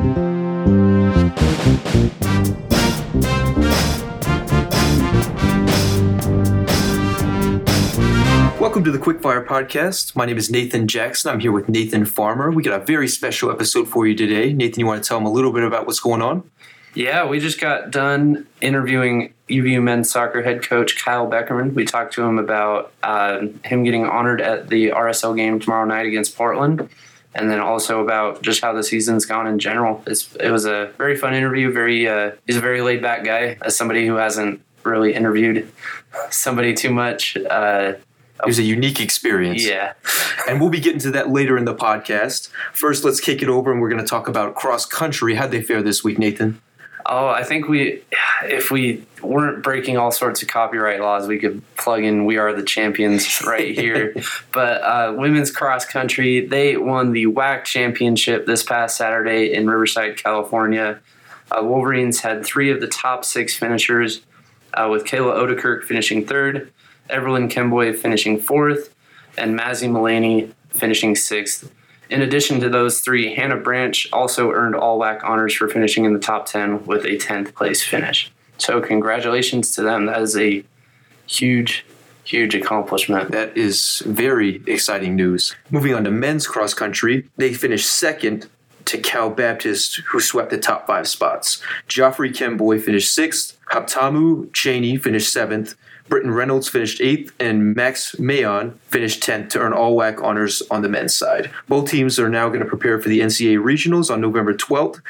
Welcome to the Quickfire Podcast. My name is Nathan Jackson. I'm here with Nathan Farmer. We got a very special episode for you today. Nathan, you want to tell them a little bit about what's going on? Yeah, we just got done interviewing UVU men's soccer head coach Kyle Beckerman. We talked to him about uh, him getting honored at the RSL game tomorrow night against Portland, and then also about just how the season's gone in general. It's, it was a very fun interview. Very, uh, he's a very laid back guy. As somebody who hasn't really interviewed somebody too much, uh, It was a unique experience. yeah, And we'll be getting to that later in the podcast. First, let's kick it over and we're going to talk about cross country. How'd they fare this week, Nathan? Oh, I think we, if we weren't breaking all sorts of copyright laws, we could plug in "We Are the Champions" right here. but uh, women's cross country, they won the WAC championship this past Saturday in Riverside, California. Uh, Wolverines had three of the top six finishers, uh, with Kayla Odekirk finishing third, Evelyn Kemboy finishing fourth, and Mazzy Mullaney finishing sixth. In addition to those three, Hannah Branch also earned all WAC honors for finishing in the top 10 with a 10th place finish. So, congratulations to them. That is a huge, huge accomplishment. That is very exciting news. Moving on to men's cross country, they finished second to Cal Baptist, who swept the top five spots. Joffrey Kemboy finished sixth, Haptamu Cheney finished seventh, Britton Reynolds finished eighth, and Max Mayon finished 10th to earn all WAC honors on the men's side. Both teams are now going to prepare for the NCAA regionals on November 12th,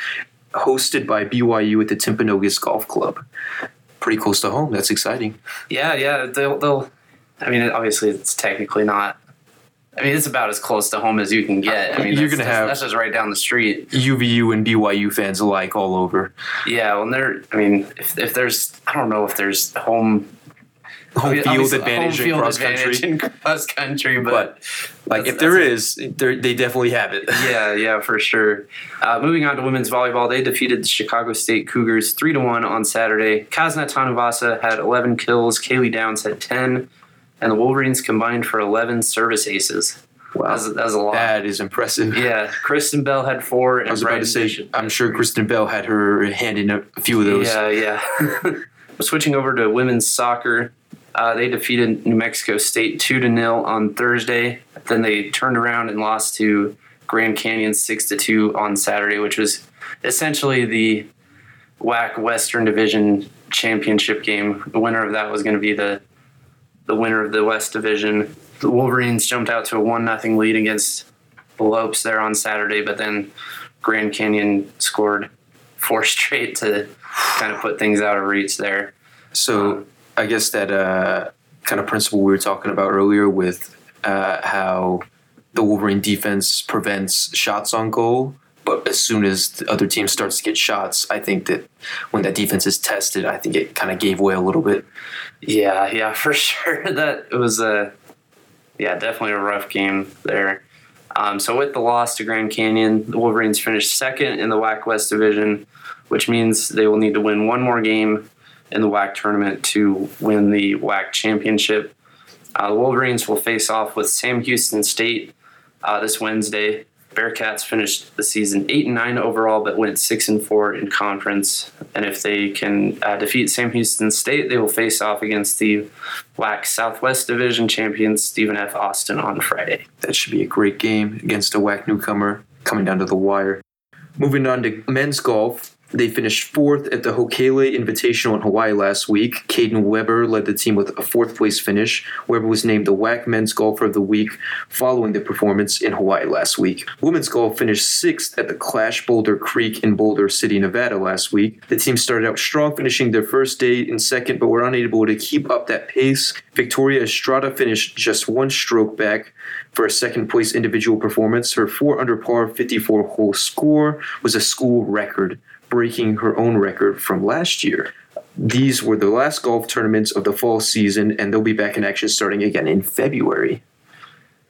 hosted by BYU at the Timpanogos Golf Club. Pretty close to home. That's exciting. Yeah, yeah. They'll, they'll, I mean, obviously, it's technically not. I mean, it's about as close to home as you can get. I mean, You're gonna have- that's just right down the street. UVU and BYU fans alike all over. Yeah, well, there. I mean, if, if there's, I don't know if there's home Home field obviously, advantage home in cross advantage country. in cross country, but But like if there is, there they definitely have it. yeah, yeah, for sure. Uh, moving on to women's volleyball, they defeated the Chicago State Cougars three to one on Saturday. Kazna Tanuvasa had 11 kills, Kaylee Downs had 10, and the Wolverines combined for 11 service aces. Wow, That's, that's a lot. that is impressive. Yeah, Kristen Bell had four, and I was about to say, Bishop I'm sure. Kristen Bell had her hand in a few of those. Yeah, yeah. Switching over to women's soccer, uh, they defeated New Mexico State two to nil on Thursday. Then they turned around and lost to Grand Canyon six to two on Saturday, which was essentially the WAC Western Division championship game. The winner of that was going to be the the winner of the West Division. The Wolverines jumped out to a one nothing lead against the Lopes there on Saturday, but then Grand Canyon scored four straight to kind of put things out of reach there. So I guess that uh, kind of principle we were talking about earlier with uh, how the Wolverine defense prevents shots on goal. But as soon as the other team starts to get shots, I think that when that defense is tested, I think it kind of gave way a little bit. Yeah, yeah, for sure. That it was a yeah, definitely a rough game there. Um, so with the loss to Grand Canyon, the Wolverines finished second in the WAC West Division, which means they will need to win one more game in the WAC tournament to win the WAC championship. Uh, the Wolverines will face off with Sam Houston State uh, this Wednesday. Bearcats finished the season eight and nine overall, but went six and four in conference. And if they can uh, defeat Sam Houston State, they will face off against the WAC Southwest Division champions Stephen F. Austin on Friday. That should be a great game against a WAC newcomer coming down to the wire. Moving on to men's golf, they finished fourth at the Hokele Invitational in Hawaii last week. Caden Weber led the team with a fourth place finish. Weber was named the WAC Men's Golfer of the Week following the performance in Hawaii last week. Women's golf finished sixth at the Clash Boulder Creek in Boulder City, Nevada last week. The team started out strong, finishing their first day in second, but were unable to keep up that pace. Victoria Estrada finished just one stroke back for a second place individual performance. Her 4 under par 54 hole score was a school record, breaking her own record from last year. These were the last golf tournaments of the fall season, and they'll be back in action starting again in February.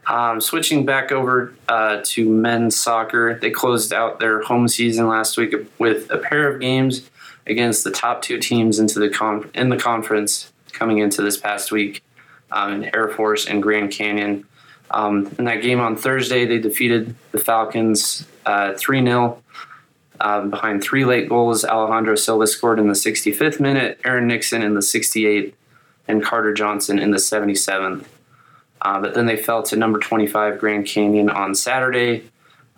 Um, switching back over uh, to men's soccer, they closed out their home season last week with a pair of games against the top two teams into the con- in the conference coming into this past week, um, in Air Force and Grand Canyon. Um, in that game on Thursday, they defeated the Falcons uh, three 0 Um, behind three late goals, Alejandro Silva scored in the 65th minute, Aaron Nixon in the 68th, and Carter Johnson in the 77th. Uh, but then they fell to number 25 Grand Canyon on Saturday,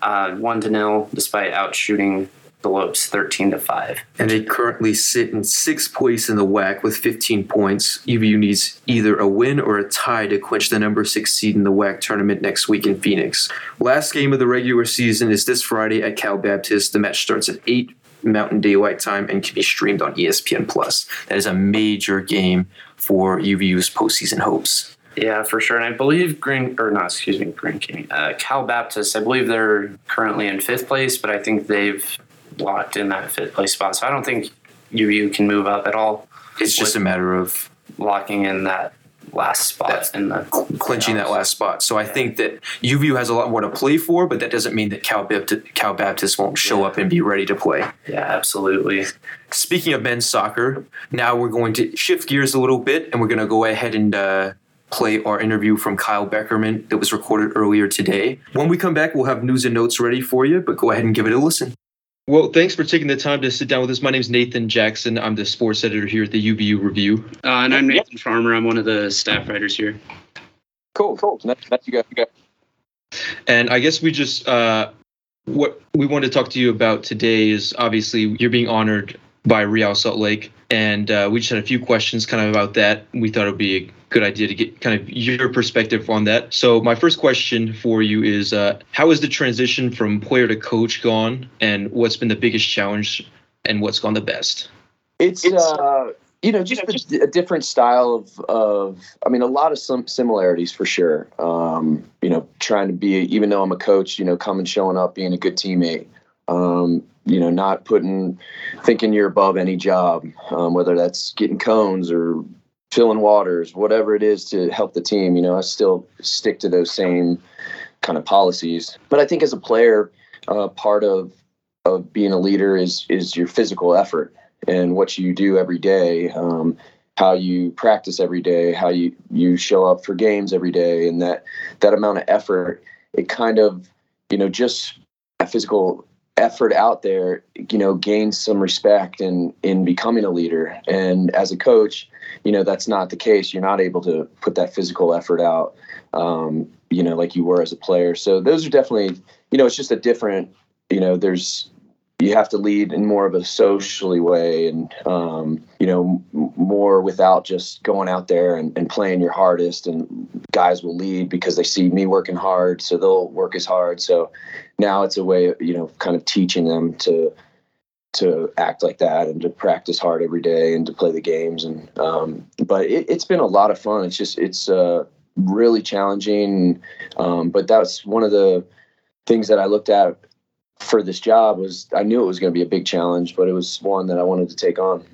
uh, one to nil, despite outshooting the Lopes 13 to 5. And they currently sit in sixth place in the WAC with 15 points. UVU needs either a win or a tie to clinch the number six seed in the WAC tournament next week in Phoenix. Last game of the regular season is this Friday at Cal Baptist. The match starts at 8 Mountain Daylight Time and can be streamed on ESPN Plus. That is a major game for UVU's postseason hopes. Yeah, for sure. And I believe Green, or not, excuse me, Green King, uh, Cal Baptist, I believe they're currently in fifth place, but I think they've locked in that fifth place spot. So I don't think UVU can move up at all. It's just a matter of locking in that last spot in the clinching that last spot. So I think that UVU has a lot more to play for, but that doesn't mean that Cal Baptist, Cal Baptist won't show Yeah. up and be ready to play. Yeah, absolutely. Speaking of men's soccer, now we're going to shift gears a little bit and we're going to go ahead and uh, play our interview from Kyle Beckerman that was recorded earlier today. When we come back, we'll have news and notes ready for you, but go ahead and give it a listen. Well, thanks for taking the time to sit down with us. My name is Nathan Jackson. I'm the sports editor here at the UVU Review. Uh, and I'm Nathan Farmer. I'm one of the staff writers here. Cool, cool. Nice, nice you guys. You guys. And I guess we just uh, what we want to talk to you about today is obviously you're being honored by Real Salt Lake, and uh, we just had a few questions kind of about that. We thought it would be a good idea to get kind of your perspective on that. So my first question for you is, uh, how has the transition from player to coach gone, and what's been the biggest challenge, and what's gone the best? It's, uh, you know, just a, a different style of, of, I mean, a lot of some similarities for sure. Um, you know, trying to be, even though I'm a coach, you know, coming, showing up, being a good teammate. Um, you know, not putting, thinking you're above any job, um, whether that's getting cones or filling waters, whatever it is to help the team. You know, I still stick to those same kind of policies. But I think as a player, uh, part of of being a leader is is your physical effort and what you do every day, um, how you practice every day, how you you show up for games every day, and that that amount of effort, it kind of, you know, just a physical effort out there, you know, gains some respect in in becoming a leader. And as a coach, you know, that's not the case. You're not able to put that physical effort out, um, you know, like you were as a player. So those are definitely, you know, it's just a different, you know, there's you have to lead in more of a socially way and um, you know more without just going out there and, and playing your hardest and guys will lead because they see me working hard so they'll work as hard. So now it's a way you know kind of teaching them to to act like that and to practice hard every day and to play the games. And um, but it, it's been a lot of fun. It's just it's uh, really challenging. Um, but that's one of the things that i looked at for this job was I knew it was going to be a big challenge, but it was one that I wanted to take on.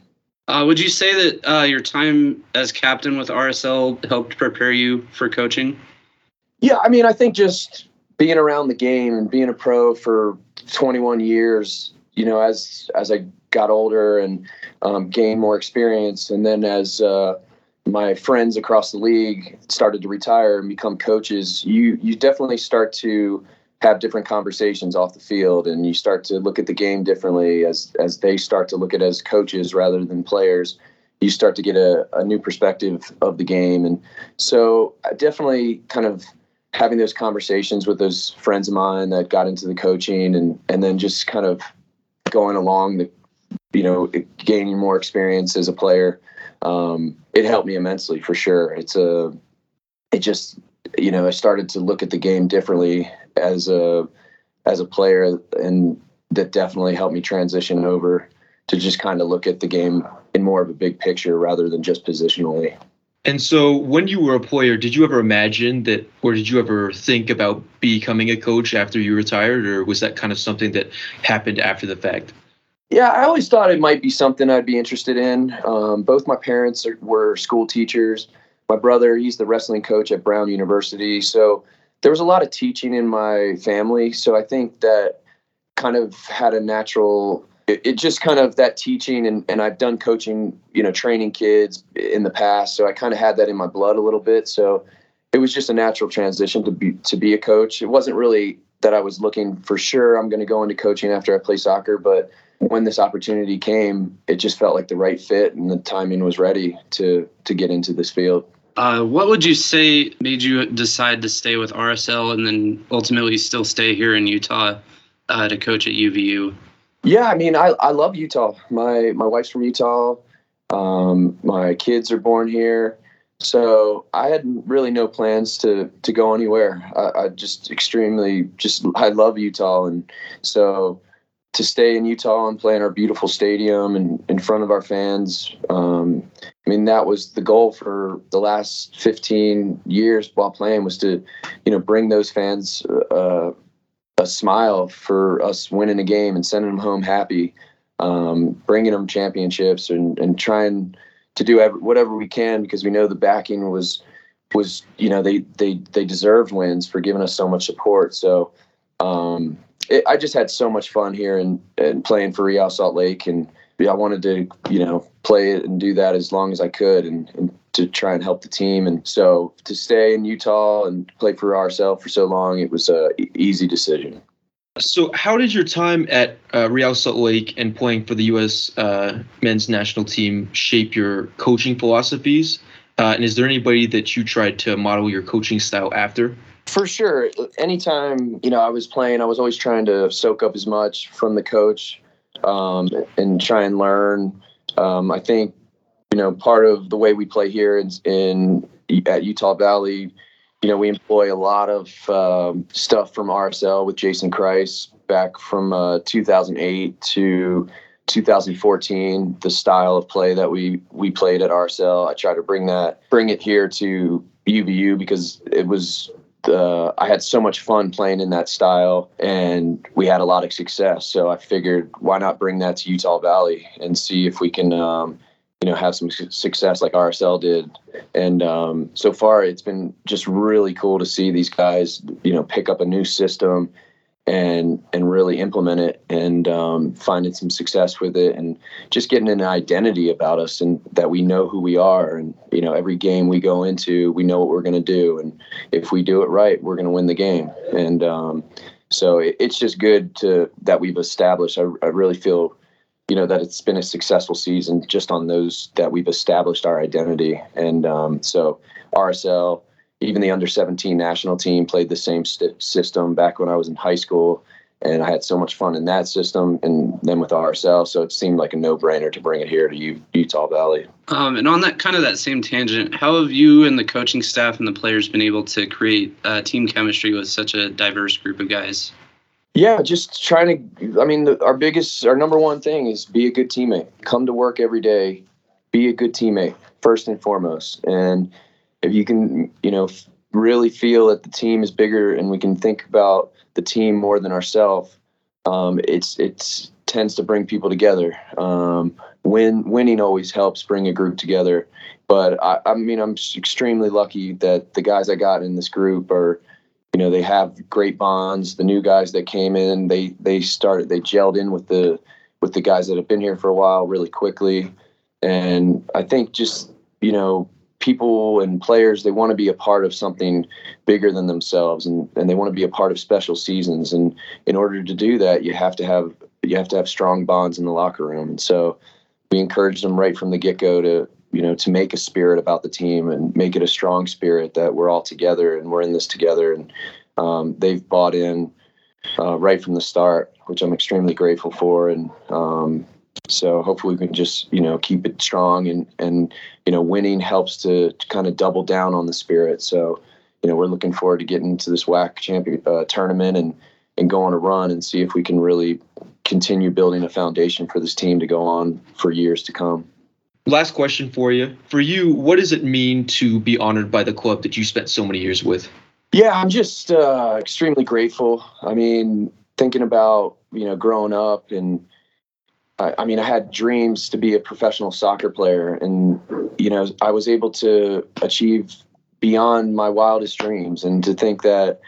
Uh, would you say that uh, your time as captain with RSL helped prepare you for coaching? Yeah, I mean, I think just being around the game and being a pro for 21 years, you know, as as I got older and um, gained more experience, and then as uh, my friends across the league started to retire and become coaches, you you definitely start to have different conversations off the field and you start to look at the game differently as as they start to look at as coaches rather than players you start to get a, a new perspective of the game. And so definitely kind of having those conversations with those friends of mine that got into the coaching and and then just kind of going along the you know gaining more experience as a player um, it helped me immensely for sure. It's a it just you know i started to look at the game differently as a as a player and that definitely helped me transition over to just kind of look at the game in more of a big picture rather than just positionally And so, when you were a player, did you ever imagine that, or did you ever think about becoming a coach after you retired, or was that kind of something that happened after the fact? Yeah, I always thought it might be something I'd be interested in. Um, both my parents are, were school teachers. My brother, he's the wrestling coach at Brown University. So there was a lot of teaching in my family. So I think that kind of had a natural, it, it just kind of that teaching, and, and I've done coaching, you know, training kids in the past. So I kind of had that in my blood a little bit. So it was just a natural transition to be to be a coach. It wasn't really that I was looking for sure I'm going to go into coaching after I play soccer, but when this opportunity came, it just felt like the right fit and the timing was ready to to get into this field. Uh, what would you say made you decide to stay with RSL and then ultimately still stay here in Utah uh, to coach at UVU? Yeah, I mean, I, I love Utah. My my wife's from Utah. Um, my kids are born here. So I had really no plans to to go anywhere. I, I, just extremely just I love Utah, and so to stay in Utah and play in our beautiful stadium and in front of our fans. Um, I mean, that was the goal for the last 15 years while playing was to, you know, bring those fans uh, a smile for us winning a game and sending them home happy, um, bringing them championships and and trying to do whatever we can because we know the backing was was you know they they they deserved wins for giving us so much support. So um, it, I just had so much fun here and and playing for Real Salt Lake and I wanted to you know play it and do that as long as I could and, and to try and help the team. And so to stay in Utah and play for RSL for so long, it was a easy decision. So, how did your time at uh, Real Salt Lake and playing for the U.S. Uh, men's national team shape your coaching philosophies? Uh, and is there anybody that you tried to model your coaching style after? For sure. Anytime you know I was playing, I was always trying to soak up as much from the coach um, and try and learn. Um, I think you know part of the way we play here in, in at Utah Valley you know, we employ a lot of um, stuff from RSL with Jason Kreis back from uh, 2008 to 2014. The style of play that we we played at RSL, I try to bring that, bring it here to UVU because it was. Uh, I had so much fun playing in that style, and we had a lot of success. So I figured, why not bring that to Utah Valley and see if we can um, you know have some success like RSL did. And um, so far, it's been just really cool to see these guys you know pick up a new system and and really implement it and um, finding some success with it and just getting an identity about us and that we know who we are. And you know every game we go into we know what we're going to do. And if we do it right we're going to win the game. And um, so it, it's just good to that we've established. I, I really feel you know that it's been a successful season just on those that we've established our identity. And um, so rsl even the under 17 national team played the same st- system back when i was in high school and i had so much fun in that system and then with rsl so it seemed like a no-brainer to bring it here to U- utah valley um, and on that kind of that same tangent how have you and the coaching staff and the players been able to create uh, team chemistry with such a diverse group of guys yeah, just trying to. I mean, the, our biggest, our number one thing is be a good teammate. Come to work every day, be a good teammate first and foremost. And if you can, you know, really feel that the team is bigger and we can think about the team more than ourselves, um, it's it's tends to bring people together. Um, win winning always helps bring a group together. But I, I mean, I'm extremely lucky that the guys I got in this group are you know they have great bonds the new guys that came in they they started they gelled in with the with the guys that have been here for a while really quickly and i think just you know people and players they want to be a part of something bigger than themselves and, and they want to be a part of special seasons and in order to do that you have to have you have to have strong bonds in the locker room and so we encourage them right from the get-go to you know, to make a spirit about the team and make it a strong spirit that we're all together and we're in this together. And um, they've bought in uh, right from the start, which I'm extremely grateful for. And um, so hopefully we can just, you know, keep it strong and, and, you know, winning helps to, to kind of double down on the spirit. So, you know, we're looking forward to getting to this WAC champion uh, tournament and, and go on a run and see if we can really continue building a foundation for this team to go on for years to come. Last question for you. For you, what does it mean to be honored by the club that you spent so many years with? Yeah, I'm just uh, extremely grateful. I mean, thinking about you know growing up, and I, I mean, I had dreams to be a professional soccer player, and you know, I was able to achieve beyond my wildest dreams, and to think that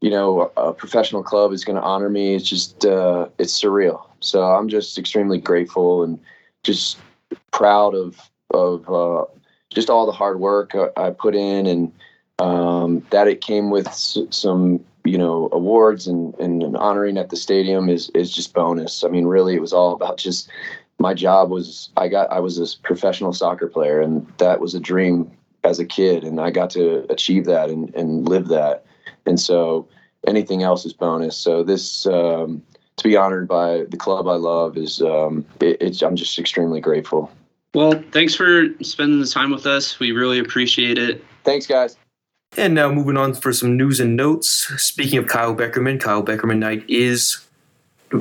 you know a professional club is going to honor me, it's just uh, it's surreal. So I'm just extremely grateful and just proud of of uh, just all the hard work I put in and Um, that it came with s- some, you know, awards and, and an honoring at the stadium is is just bonus. I mean, really, it was all about just my job was I got I was a professional soccer player, and that was a dream as a kid, and I got to achieve that and and live that. And so anything else is bonus. So this. Um, to be honored by the club I love is um, it, it's I'm just extremely grateful. Well, thanks for spending the time with us. We really appreciate it. Thanks, guys. And now moving on for some news and notes. Speaking of Kyle Beckerman, Kyle Beckerman night is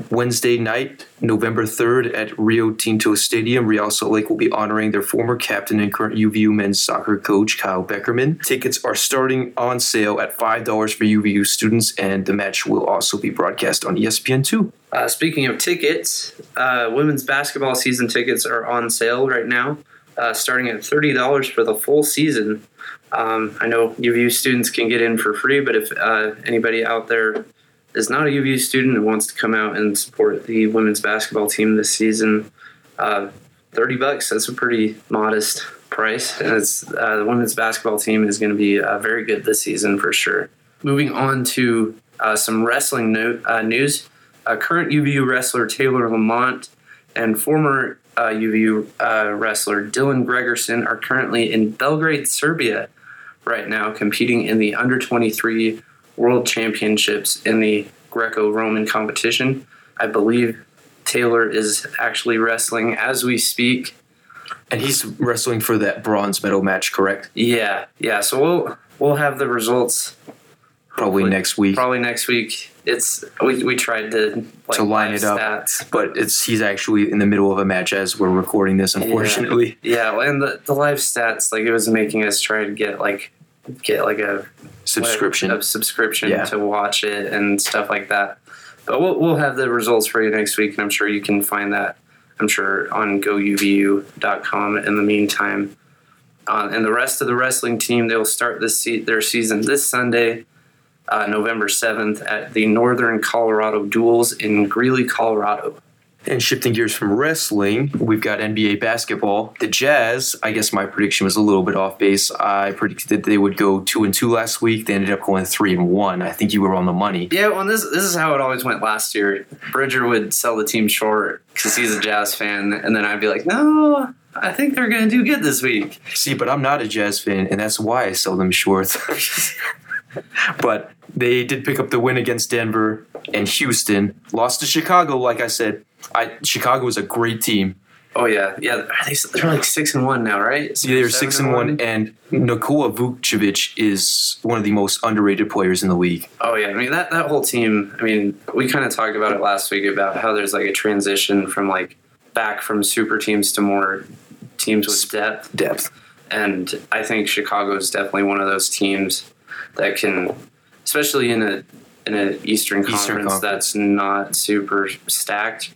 Wednesday night, November 3rd at Rio Tinto Stadium. Real Salt Lake will be honoring their former captain and current UVU men's soccer coach, Kyle Beckerman. Tickets are starting on sale at $5 for UVU students, and the match will also be broadcast on E ESPN2. Uh, speaking of tickets, uh, women's basketball season tickets are on sale right now, uh, starting at thirty dollars for the full season. Um, I know UVU students can get in for free, but if uh, anybody out there is not a UVU student and wants to come out and support the women's basketball team this season, uh, thirty bucks—that's a pretty modest price, and it's uh, the women's basketball team is going to be uh, very good this season for sure. Moving on to uh, some wrestling no- uh, news current UVU wrestler Taylor LaMont and former uh, UVU uh, wrestler Dylan Gregerson are currently in Belgrade, Serbia, right now, competing in the under 23 World Championships in the Greco Roman competition. I believe Taylor is actually wrestling as we speak. And he's wrestling for that bronze medal match, correct? Yeah, yeah. So we'll we'll have the results Probably next week. probably next week. It's we, we tried to like To line it up. stats, But it's he's actually in the middle of a match as we're recording this, unfortunately. Yeah, well, and the, the live stats, like it was making us try to get like get like a Subscription. a subscription Yeah. to watch it and stuff like that. But we'll we'll have the results for you next week, and I'm sure you can find that. I'm sure on GoUVU.com. In the meantime, uh, and the rest of the wrestling team, they'll start this se- their season this Sunday, uh, November 7th, at the Northern Colorado Duels in Greeley, Colorado. And shifting gears from wrestling, we've got NBA basketball. The Jazz, I guess my prediction was a little bit off base. I predicted they would go two and two last week. They ended up going three and one. I think you were on the money. Yeah, well, this this is how it always went last year. Bridger would sell the team short because he's a Jazz fan, and then I'd be like, "No, I think they're going to do good this week." See, but I'm not a Jazz fan, and that's why I sell them short. but they did pick up the win against Denver and Houston. Lost to Chicago, like I said. I Chicago is a great team. Oh yeah, yeah. They, they're like six and one now, right? Yeah, they're six and one, and Nikola Vucevic is one of the most underrated players in the league. Oh yeah, I mean that that whole team. I mean, we kind of talked about it last week about how there's like a transition from like back from super teams to more teams with depth. Depth. and I think Chicago is definitely one of those teams that can, especially in a in an Eastern Conference, Eastern Conference. that's not super stacked.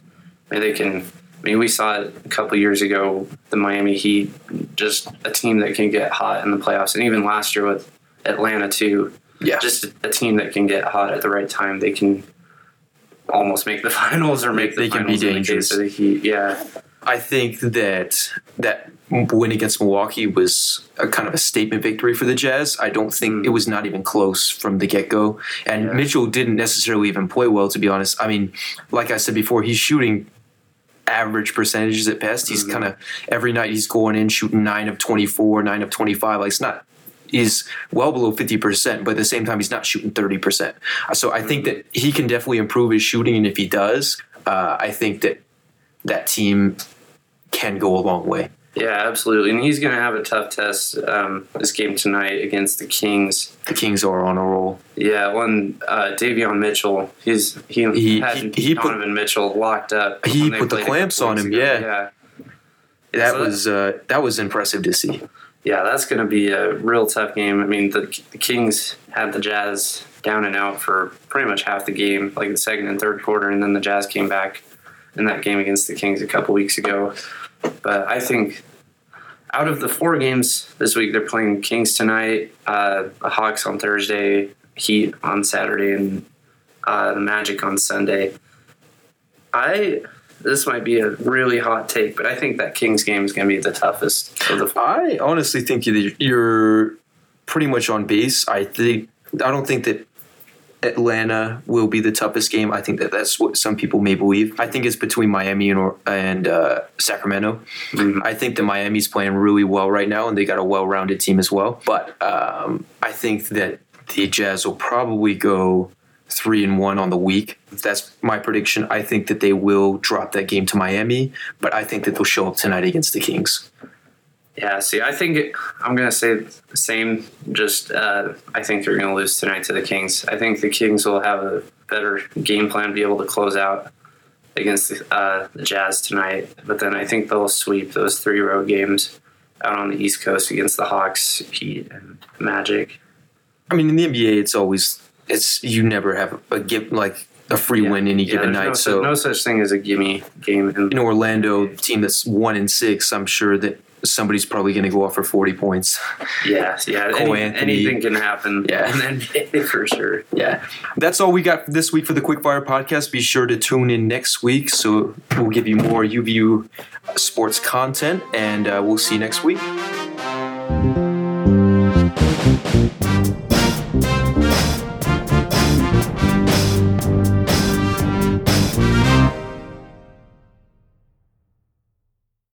I mean, they can. I mean, we saw it a couple years ago. The Miami Heat, just a team that can get hot in the playoffs, and even last year with Atlanta too. Yeah. Just a team that can get hot at the right time. They can almost make the finals or make the They can be dangerous. the Heat. Yeah. I think that that win against Milwaukee was a kind of a statement victory for the Jazz. I don't think Mm. it was not even close from the get go. And Yeah. Mitchell didn't necessarily even play well, to be honest. I mean, like I said before, he's shooting average percentages at best. He's Mhm. kind of every night he's going in shooting nine of twenty four, nine of twenty five. Like it's not. He's well below fifty percent, but at the same time he's not shooting thirty percent. So I think that he can definitely improve his shooting, and if he does, uh, I think that that team can go a long way. Yeah, absolutely. And he's going to have a tough test um, this game tonight against the Kings. The Kings are on a roll. Yeah, one uh, Davion Mitchell. He's he, He- had he- he put- Donovan Mitchell locked up. He put the clamps on him, ago. yeah. yeah, That So was uh, that was impressive to see. yeah. That's going to be a real tough game. I mean, the the Kings had the Jazz down and out for pretty much half the game, like the second and third quarter, and then the Jazz came back in that game against the Kings a couple weeks ago. But I think out of the four games this week, they're playing Kings tonight, uh, Hawks on Thursday, Heat on Saturday, and uh, the Magic on Sunday. I this might be a really hot take, but I think that Kings game is going to be the toughest of the four. I honestly think you're pretty much on base. I think I don't think that Atlanta will be the toughest game. I think that that's what some people may believe. I think it's between Miami and and uh, Sacramento. Mhm. I think that Miami's playing really well right now, and they got a well-rounded team as well. But um, I think that the Jazz will probably go three and one on the week. That's my prediction. I think that they will drop that game to Miami, but I think that they'll show up tonight against the Kings. Yeah, see, I think it, I'm gonna say the same. Just uh, I think they're gonna lose tonight to the Kings. I think the Kings will have a better game plan, to be able to close out against the, uh, the Jazz tonight. But then I think they'll sweep those three road games out on the East Coast against the Hawks, Heat, and Magic. I mean, in the NBA, it's always it's you never have a give like a free Yeah. win any Yeah, given night. no, so no such thing as a gimme game. In, in Orlando, team that's one in six, I'm sure that somebody's probably going to go off for 40 points. yeah, yeah, Cole any- anything can happen. Yeah. in NBA for sure. Yeah. That's all we got this week for the Quickfire podcast. Be sure to tune in next week. So we'll give you more UVU sports content, and uh, we'll see you next week.